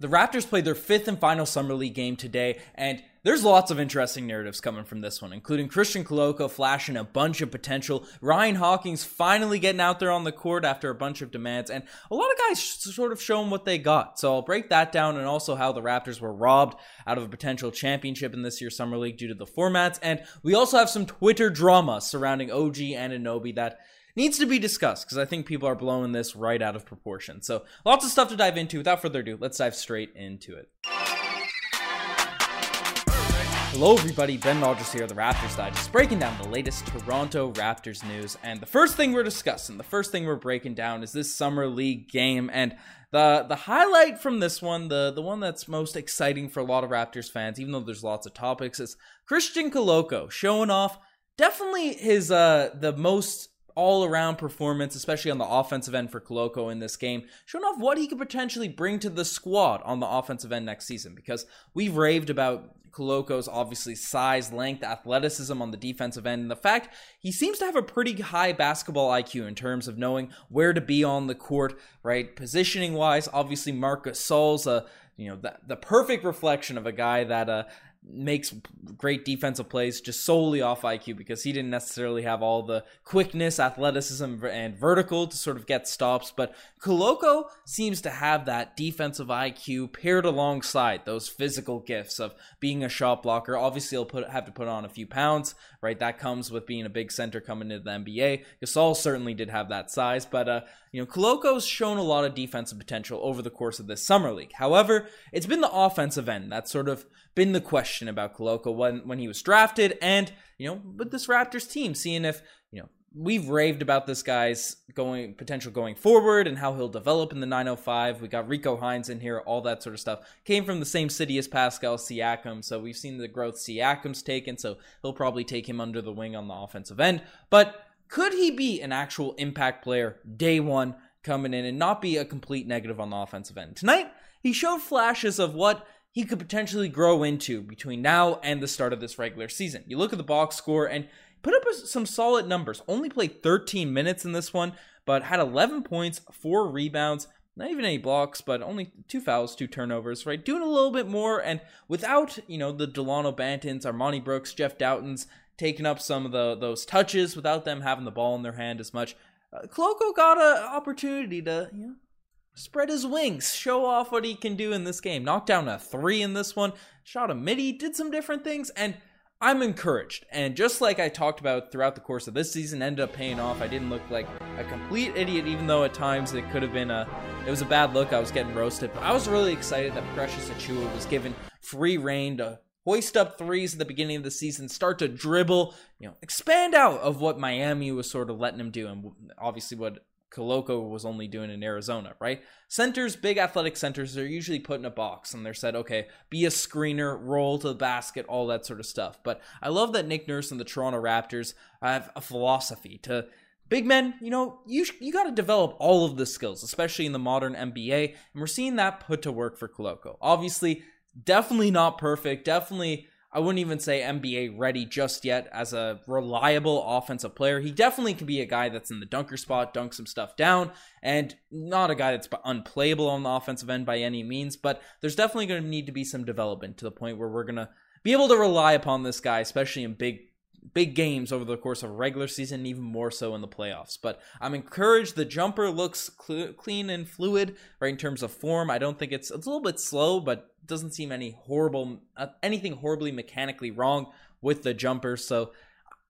The Raptors played their fifth and final Summer League game today, and there's lots of interesting narratives coming from this one, including Christian Koloko flashing a bunch of potential, Ryan Hawkins finally getting out there on the court after a bunch of demands, and a lot of guys sort of showing what they got. So I'll break that down and also how the Raptors were robbed out of a potential championship in this year's Summer League due to the formats, and we also have some Twitter drama surrounding OG Anunoby that needs to be discussed because I think people are blowing this right out of proportion. So lots of stuff to dive into. Without further ado, let's dive straight into it. Hello, everybody. Ben Rogers here, the Raptors Digest, breaking down the latest Toronto Raptors news. And the first thing we're discussing, the first thing we're breaking down, is this summer league game. And the the highlight from this one, the the one that's most exciting for a lot of Raptors fans, even though there's lots of topics, is Christian Koloko showing off definitely his uh the most all around performance, especially on the offensive end for Koloko in this game, showing off what he could potentially bring to the squad on the offensive end next season. Because we've raved about Koloko's obviously size, length, athleticism on the defensive end, and the fact he seems to have a pretty high basketball IQ in terms of knowing where to be on the court, right? Positioning wise, obviously Marcus Gasol's a you know the, the perfect reflection of a guy that uh, makes great defensive plays just solely off IQ because he didn't necessarily have all the quickness, athleticism, and vertical to sort of get stops. But Koloko seems to have that defensive IQ paired alongside those physical gifts of being a shot blocker. Obviously, he'll put have to put on a few pounds, right? That comes with being a big center coming into the NBA. Gasol certainly did have that size, but uh, you know, Koloko's shown a lot of defensive potential over the course of this summer league. However, it's been the offensive end that's sort of been the question about Koloko when when he was drafted, and you know, with this Raptors team, seeing if we've raved about this guy's going potential going forward and how he'll develop in the 905. We got Rico Hines in here, all that sort of stuff. Came from the same city as Pascal Siakam, so we've seen the growth Siakam's taken, so he'll probably take him under the wing on the offensive end. But could he be an actual impact player day one coming in and not be a complete negative on the offensive end? Tonight, he showed flashes of what he could potentially grow into between now and the start of this regular season. You look at the box score and put up some solid numbers. Only played 13 minutes in this one, but had 11 points, four rebounds, not even any blocks, but only two fouls, two turnovers, right? Doing a little bit more, and without, you know, the Dalano Bantons, Armoni Brooks, Jeff Dowtins taking up some of the those touches without them having the ball in their hand as much. Uh, got an opportunity to, you know, spread his wings, show off what he can do in this game. Knocked down a three in this one, shot a midi, did some different things, and I'm encouraged. And just like I talked about throughout the course of this season, ended up paying off. I didn't look like a complete idiot, even though at times it could have been a it was a bad look. I was getting roasted, but I was really excited that Precious Achiuwa was given free reign to hoist up threes at the beginning of the season, start to dribble, you know, expand out of what Miami was sort of letting him do, and obviously what Koloko was only doing in Arizona, right? Centers, big athletic centers, they're usually put in a box and they're said, okay, be a screener, roll to the basket, all that sort of stuff. But I love that Nick Nurse and the Toronto Raptors have a philosophy to big men, you know, you you got to develop all of the skills, especially in the modern NBA, and we're seeing that put to work for Koloko. Obviously, definitely not perfect, definitely I wouldn't even say NBA ready just yet as a reliable offensive player. He definitely can be a guy that's in the dunker spot, dunk some stuff down, and not a guy that's unplayable on the offensive end by any means. But there's definitely going to need to be some development to the point where we're going to be able to rely upon this guy, especially in big big games over the course of regular season, even more so in the playoffs. But I'm encouraged. The jumper looks cl- clean and fluid, right in terms of form. I don't think it's it's a little bit slow, but doesn't seem any horrible uh, anything horribly mechanically wrong with the jumper. So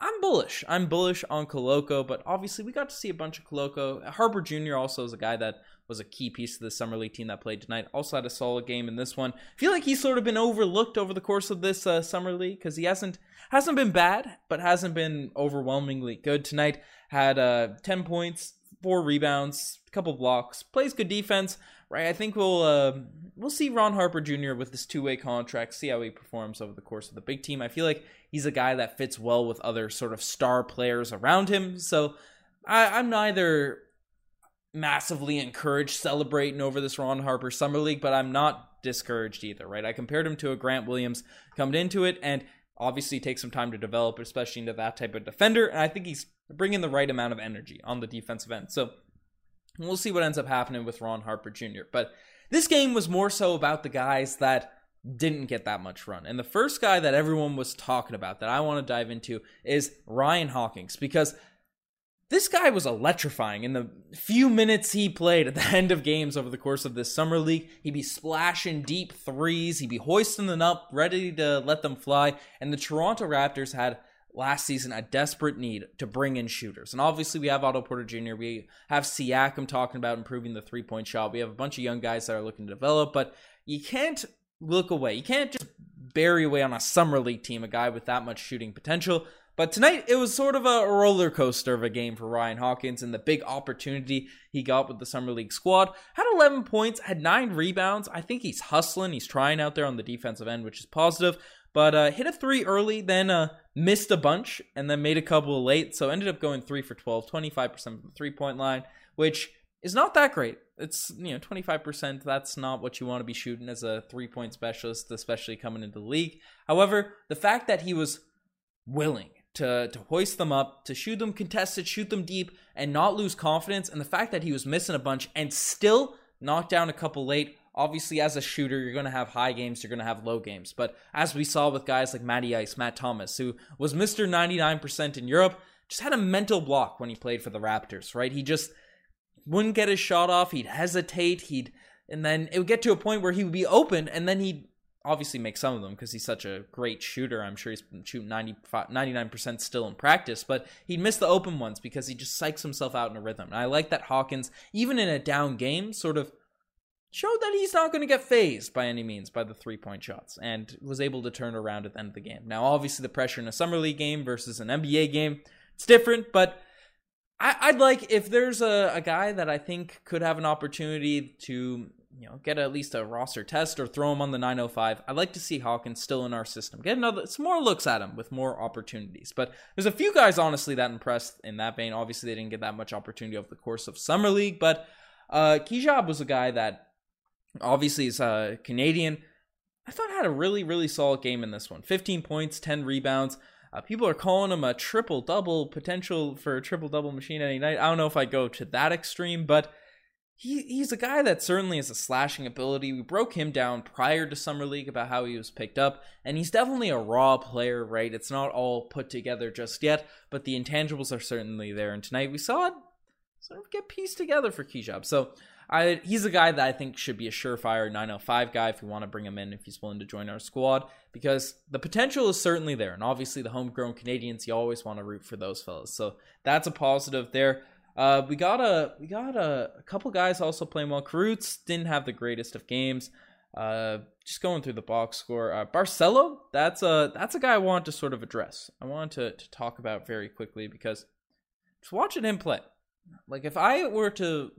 I'm bullish. I'm bullish on Koloko, but obviously we got to see a bunch of Koloko. Harper Jr. also is a guy that was a key piece of the summer league team that played tonight. Also had a solid game in this one. I feel like he's sort of been overlooked over the course of this uh, summer league because he hasn't hasn't been bad, but hasn't been overwhelmingly good tonight. Had uh, ten points, four rebounds, a couple blocks, plays good defense. Right, I think we'll uh, we'll see Ron Harper Jr. with this two way contract, see how he performs over the course of the big team. I feel like he's a guy that fits well with other sort of star players around him. So I, I'm neither massively encouraged celebrating over this Ron Harper Summer League, but I'm not discouraged either, right? I compared him to a Grant Williams coming into it, and obviously takes some time to develop, especially into that type of defender. And I think he's bringing the right amount of energy on the defensive end. So we'll see what ends up happening with Ron Harper Jr. But this game was more so about the guys that didn't get that much run. And the first guy that everyone was talking about that I want to dive into is Ryan Hawkins because this guy was electrifying in the few minutes he played at the end of games over the course of this summer league. He'd be splashing deep threes, he'd be hoisting them up, ready to let them fly. And the Toronto Raptors had last season a desperate need to bring in shooters. And obviously, we have Otto Porter Jr., we have Siakam talking about improving the three point shot. We have a bunch of young guys that are looking to develop, but you can't look away. You can't just bury away on a summer league team a guy with that much shooting potential. But tonight it was sort of a roller coaster of a game for Ryan Hawkins and the big opportunity he got with the summer league squad. Had 11 points, had 9 rebounds. I think he's hustling, he's trying out there on the defensive end, which is positive. But uh, hit a 3 early, then uh, missed a bunch and then made a couple late, so ended up going 3 for 12, 25% from the three-point line, which is not that great. It's, you know, 25%. That's not what you want to be shooting as a three point specialist, especially coming into the league. However, the fact that he was willing to, to hoist them up, to shoot them contested, shoot them deep, and not lose confidence, and the fact that he was missing a bunch and still knocked down a couple late. Obviously, as a shooter, you're going to have high games, you're going to have low games. But as we saw with guys like Matty Ice, Matt Thomas, who was Mr. 99% in Europe, just had a mental block when he played for the Raptors, right? He just wouldn't get his shot off. He'd hesitate. He'd and then it would get to a point where he would be open, and then he'd obviously make some of them because he's such a great shooter. I'm sure he's been shooting 99% still in practice, but he'd miss the open ones because he just psychs himself out in a rhythm. And I like that Hawkins, even in a down game, sort of showed that he's not going to get phased by any means by the three point shots and was able to turn around at the end of the game. Now, obviously, the pressure in a summer league game versus an NBA game, it's different, but I, would like if there's a, a guy that I think could have an opportunity to you know get at least a roster test or throw him on the 905. I'd like to see Hawkins still in our system. Get another some more looks at him with more opportunities. But there's a few guys honestly that impressed in that vein. Obviously they didn't get that much opportunity over the course of summer league, but uh Kejab was a guy that obviously is uh Canadian. I thought had a really really solid game in this one. 15 points, 10 rebounds. Uh, people are calling him a triple double potential for a triple double machine any night. I don't know if I go to that extreme, but he he's a guy that certainly has a slashing ability. We broke him down prior to summer league about how he was picked up, and he's definitely a raw player, right? It's not all put together just yet, but the intangibles are certainly there. And tonight we saw it sort of get pieced together for Kejab. So I he's a guy that I think should be a surefire 905 guy if we want to bring him in if he's willing to join our squad because the potential is certainly there. And obviously the homegrown Canadians, you always want to root for those fellas. So that's a positive there. Uh, we got a we got a, a couple guys also playing well. Kurucs didn't have the greatest of games. Uh, just going through the box score. Uh, Barcelo, that's a that's a guy I want to sort of address. I want to to talk about very quickly because just watching him play. Like if I were to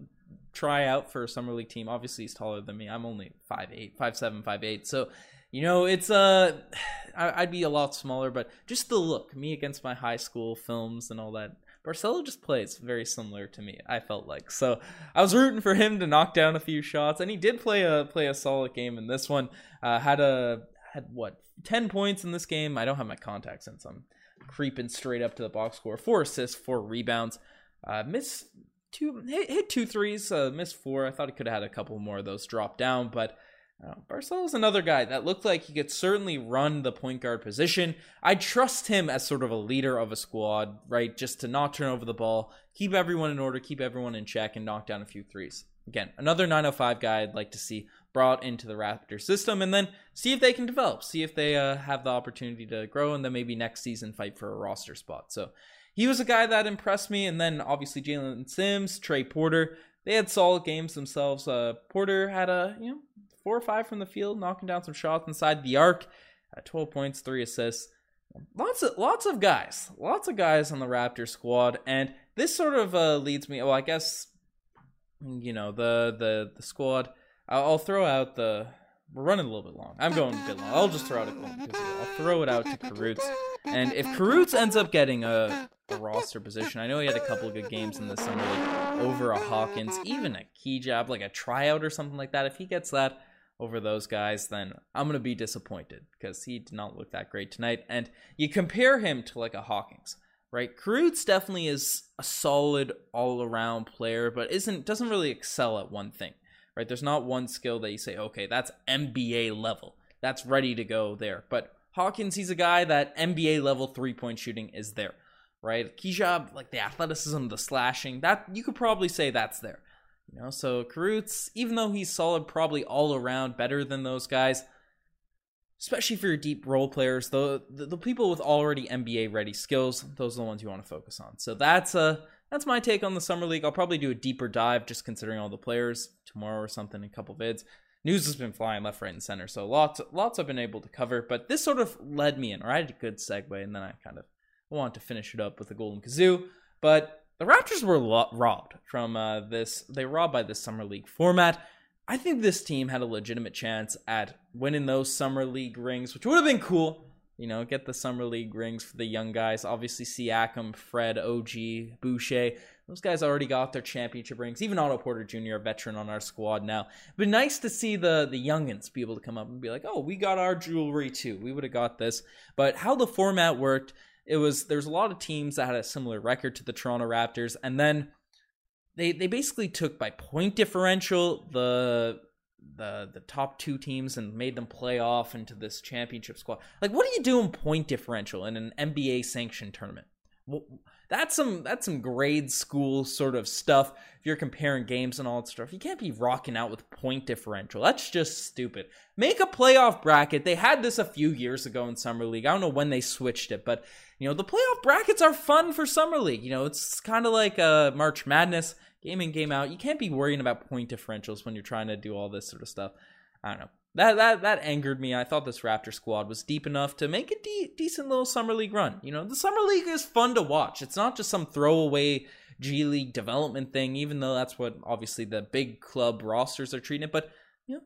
try out for a summer league team. Obviously, he's taller than me. I'm only 5'8", 5'7", 5'8". So, you know, it's uh, I'd be a lot smaller, but just the look, me against my high school films and all that. Barcelo just plays very similar to me. I felt like so. I was rooting for him to knock down a few shots, and he did play a play a solid game in this one. Uh, had a had what ten points in this game. I don't have my contact since I'm creeping straight up to the box score. Four assists, four rebounds. Uh, miss two hit, hit two threes, uh, missed four. I thought he could have had a couple more of those drop down, but uh, Barcelo's another guy that looked like he could certainly run the point guard position. I trust him as sort of a leader of a squad, right? Just to not turn over the ball, keep everyone in order, keep everyone in check, and knock down a few threes. Again, another 905 guy I'd like to see brought into the Raptor system, and then see if they can develop, see if they uh, have the opportunity to grow, and then maybe next season fight for a roster spot. So he was a guy that impressed me. And then obviously Jalen Sims, Trey Porter, they had solid games themselves. Uh, Porter had a you know four or five from the field, knocking down some shots inside the arc. Uh, Twelve points, three assists. Lots of lots of guys, lots of guys on the Raptor squad, and this sort of uh, leads me. Well, I guess you know the the the squad. I'll, I'll throw out the we're running a little bit long. I'm going a bit long. I'll just throw out a goal. I'll throw it out to Kurucs. And if Kurucs ends up getting a, a, roster position, I know he had a couple of good games in the summer like over a Hawkins, even a Kejab, like a tryout or something like that. If he gets that over those guys, then I'm gonna be disappointed because he did not look that great tonight. And you compare him to like a Hawkins, right? Kurucs definitely is a solid all around player, but isn't doesn't really excel at one thing right? There's not one skill that you say, okay, that's NBA level. That's ready to go there. But Hawkins, he's a guy that NBA level three point shooting is there, right? Kejab, like the athleticism, the slashing, that you could probably say that's there. You know, so Kurucs, even though he's solid, probably all around better than those guys, especially for your deep role players, the, the, the people with already NBA ready skills, those are the ones you want to focus on. So that's a uh, that's my take on the summer league. I'll probably do a deeper dive just considering all the players tomorrow or something in a couple vids. News has been flying left, right, and center, so lots lots I've been able to cover. But this sort of led me in, or I had a good segue, and then I kind of want to finish it up with the Golden Kazoo. But the Raptors were lo- robbed from uh, this. They were robbed by this summer league format. I think this team had a legitimate chance at winning those summer league rings, which would have been cool. You know, get the summer league rings for the young guys. Obviously, Siakam, Fred, OG, Boucher. Those guys already got their championship rings. Even Otto Porter Jr., a veteran on our squad now. But nice to see the the youngins be able to come up and be like, "Oh, we got our jewelry too. We would have got this." But how the format worked, it was there's a lot of teams that had a similar record to the Toronto Raptors, and then they they basically took by point differential the the the top two teams and made them play off into this championship squad. Like, what do you do in point differential in an NBA sanctioned tournament? That's some that's some grade school sort of stuff. If you're comparing games and all that stuff, you can't be rocking out with point differential. That's just stupid. Make a playoff bracket. They had this a few years ago in summer league. I don't know when they switched it, but you know the playoff brackets are fun for summer league. You know it's kind of like a uh, March Madness game in game out. You can't be worrying about point differentials when you're trying to do all this sort of stuff. I don't know. That that that angered me. I thought this Raptor squad was deep enough to make a de- decent little summer league run. You know, the summer league is fun to watch. It's not just some throwaway G League development thing, even though that's what obviously the big club rosters are treating it. But you know,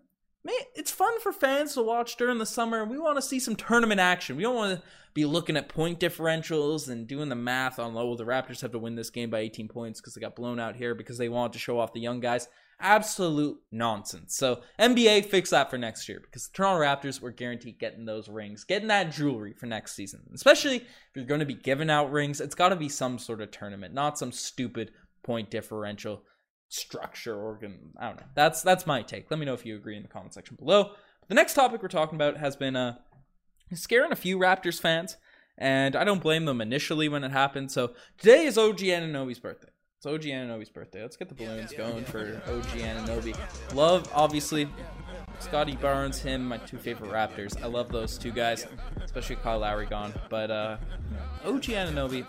man, it's fun for fans to watch during the summer. We want to see some tournament action. We don't want to be looking at point differentials and doing the math on, oh, the Raptors have to win this game by 18 points because they got blown out here because they wanted to show off the young guys. Absolute nonsense. So NBA fix that for next year because the Toronto Raptors were guaranteed getting those rings, getting that jewelry for next season. Especially if you're going to be giving out rings, it's got to be some sort of tournament, not some stupid point differential structure organ. I don't know. That's that's my take. Let me know if you agree in the comment section below. The next topic we're talking about has been uh, scaring a few Raptors fans, and I don't blame them initially when it happened. So today is OG Anunoby's birthday. OG Anunoby's birthday. Let's get the balloons going for OG Anunoby. Love, obviously, Scottie Barnes, him, my two favorite Raptors. I love those two guys, especially Kyle Lowry gone. But uh, OG Anunoby,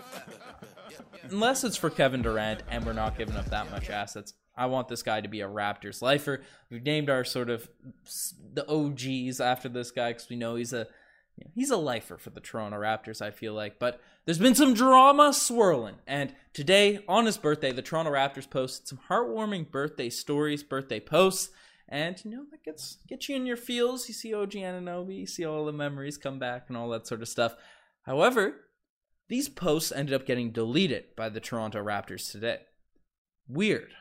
unless it's for Kevin Durant and we're not giving up that much assets, I want this guy to be a Raptors lifer. We've named our sort of the OGs after this guy because we know he's a he's a lifer for the Toronto Raptors, I feel like. But there's been some drama swirling. And today, on his birthday, the Toronto Raptors posted some heartwarming birthday stories, birthday posts. And you know, that gets gets you in your feels. You see OG Anunoby, you see all the memories come back and all that sort of stuff. However, these posts ended up getting deleted by the Toronto Raptors today. Weird.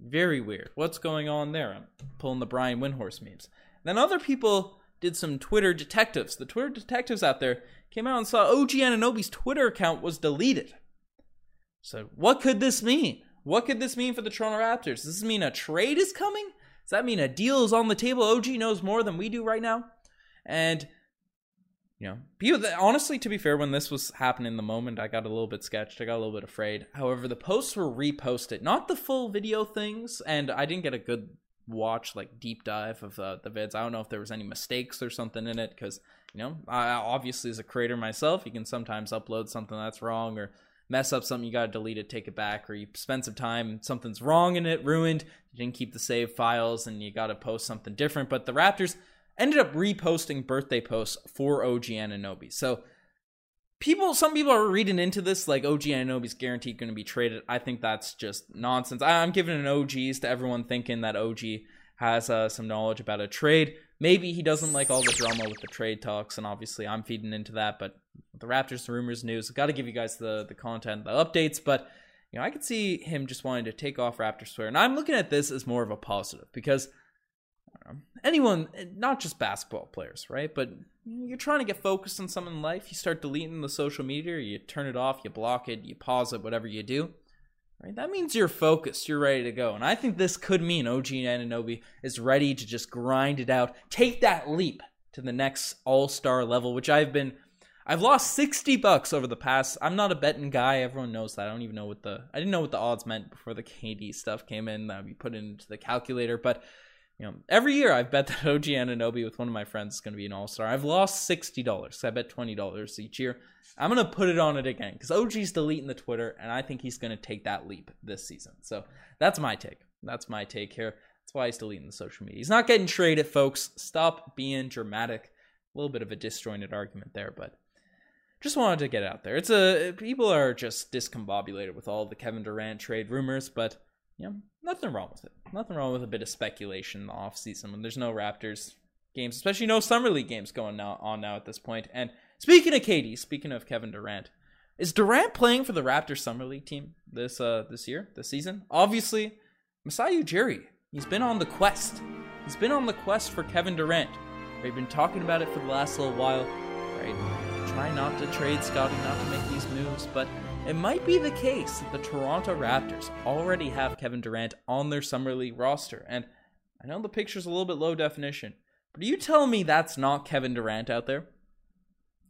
Very weird. What's going on there? I'm pulling the Brian Windhorst memes. Then other people did some Twitter detectives. The Twitter detectives out there came out and saw OG Anunoby's Twitter account was deleted. So, what could this mean? What could this mean for the Toronto Raptors? Does this mean a trade is coming? Does that mean a deal is on the table? OG knows more than we do right now. And, you know, people, honestly, to be fair, when this was happening in the moment, I got a little bit sketched. I got a little bit afraid. However, the posts were reposted, not the full video things, and I didn't get a good watch like deep dive of uh, the vids. I don't know if there was any mistakes or something in it because you know I obviously as a creator myself, you can sometimes upload something that's wrong or mess up something you got to delete it, take it back, or you spend some time something's wrong in it, ruined. You didn't keep the save files and you got to post something different. But the Raptors ended up reposting birthday posts for OG Anunoby. So people some people are reading into this like OG Anunoby's guaranteed going to be traded. I think that's just nonsense. I, am giving an OGs to everyone thinking that OG has uh, some knowledge about a trade. Maybe he doesn't like all the drama with the trade talks, and obviously I'm feeding into that. But the Raptors, the rumors, news, got to give you guys the the content, the updates. But you know, I could see him just wanting to take off Raptors swear, and I'm looking at this as more of a positive because anyone, not just basketball players, right? But you're trying to get focused on something in life. You start deleting the social media, you turn it off, you block it, you pause it, whatever you do. right? That means you're focused, you're ready to go. And I think this could mean OG Anunoby is ready to just grind it out, take that leap to the next all-star level, which I've been I've lost 60 bucks over the past. I'm not a betting guy. Everyone knows that. I don't even know what the I didn't know what the odds meant before the KD stuff came in. That be put into the calculator, but you know, every year I've bet that OG Anunoby with one of my friends is going to be an all star. I've lost sixty dollars. I bet twenty dollars each year. I'm going to put it on it again because OG's deleting the Twitter, and I think he's going to take that leap this season. So that's my take. That's my take here. That's why he's deleting the social media. He's not getting traded, folks. Stop being dramatic. A little bit of a disjointed argument there, but just wanted to get out there. It's a people are just discombobulated with all the Kevin Durant trade rumors, but you know, nothing wrong with it. Nothing wrong with a bit of speculation in the off season when there's no Raptors games, especially no summer league games going now on now at this point. And speaking of KD, speaking of Kevin Durant, is Durant playing for the Raptors summer league team this uh this year, this season? Obviously, Masai Ujiri. He's been on the quest. He's been on the quest for Kevin Durant. We've been talking about it for the last little while, right? Try not to trade Scotty, not to make these moves, but it might be the case that the Toronto Raptors already have Kevin Durant on their Summer League roster. And I know the picture's a little bit low definition, but are you telling me that's not Kevin Durant out there?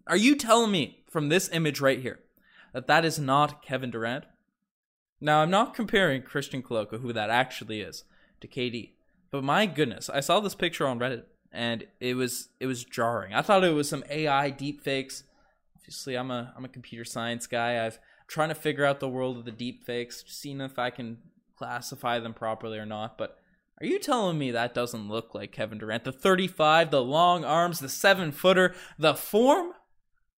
Are you telling me from this image right here that that is not Kevin Durant? Now, I'm not comparing Christian Koloko, who that actually is, to KD. But my goodness, I saw this picture on Reddit and it was it was jarring. I thought it was some AI deepfakes. Obviously, I'm a I'm a computer science guy. I've trying to figure out the world of the deep fakes, seeing if I can classify them properly or not. But are you telling me that doesn't look like Kevin Durant? The 35, the long arms, the seven footer, the form,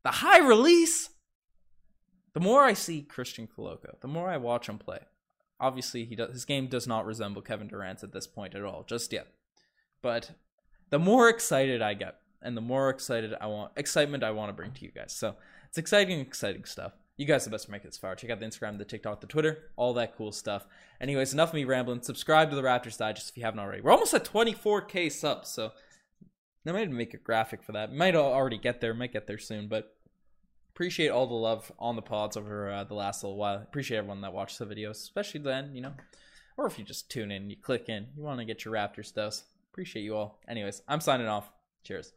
the high release. The more I see Christian Koloko, the more I watch him play. Obviously, he does, his game does not resemble Kevin Durant's at this point at all, just yet. But the more excited I get, and the more excited I want excitement I want to bring to you guys. So it's exciting, exciting stuff. You guys are the best to make this far. Check out the Instagram, the TikTok, the Twitter, all that cool stuff. Anyways, enough of me rambling. Subscribe to the Raptors Digest if you haven't already. We're almost at 24k subs, so I might make a graphic for that. Might already get there, might get there soon, but appreciate all the love on the pods over uh, the last little while. Appreciate everyone that watched the videos, especially then, you know, or if you just tune in, you click in, you want to get your Raptors dose. Appreciate you all. Anyways, I'm signing off. Cheers.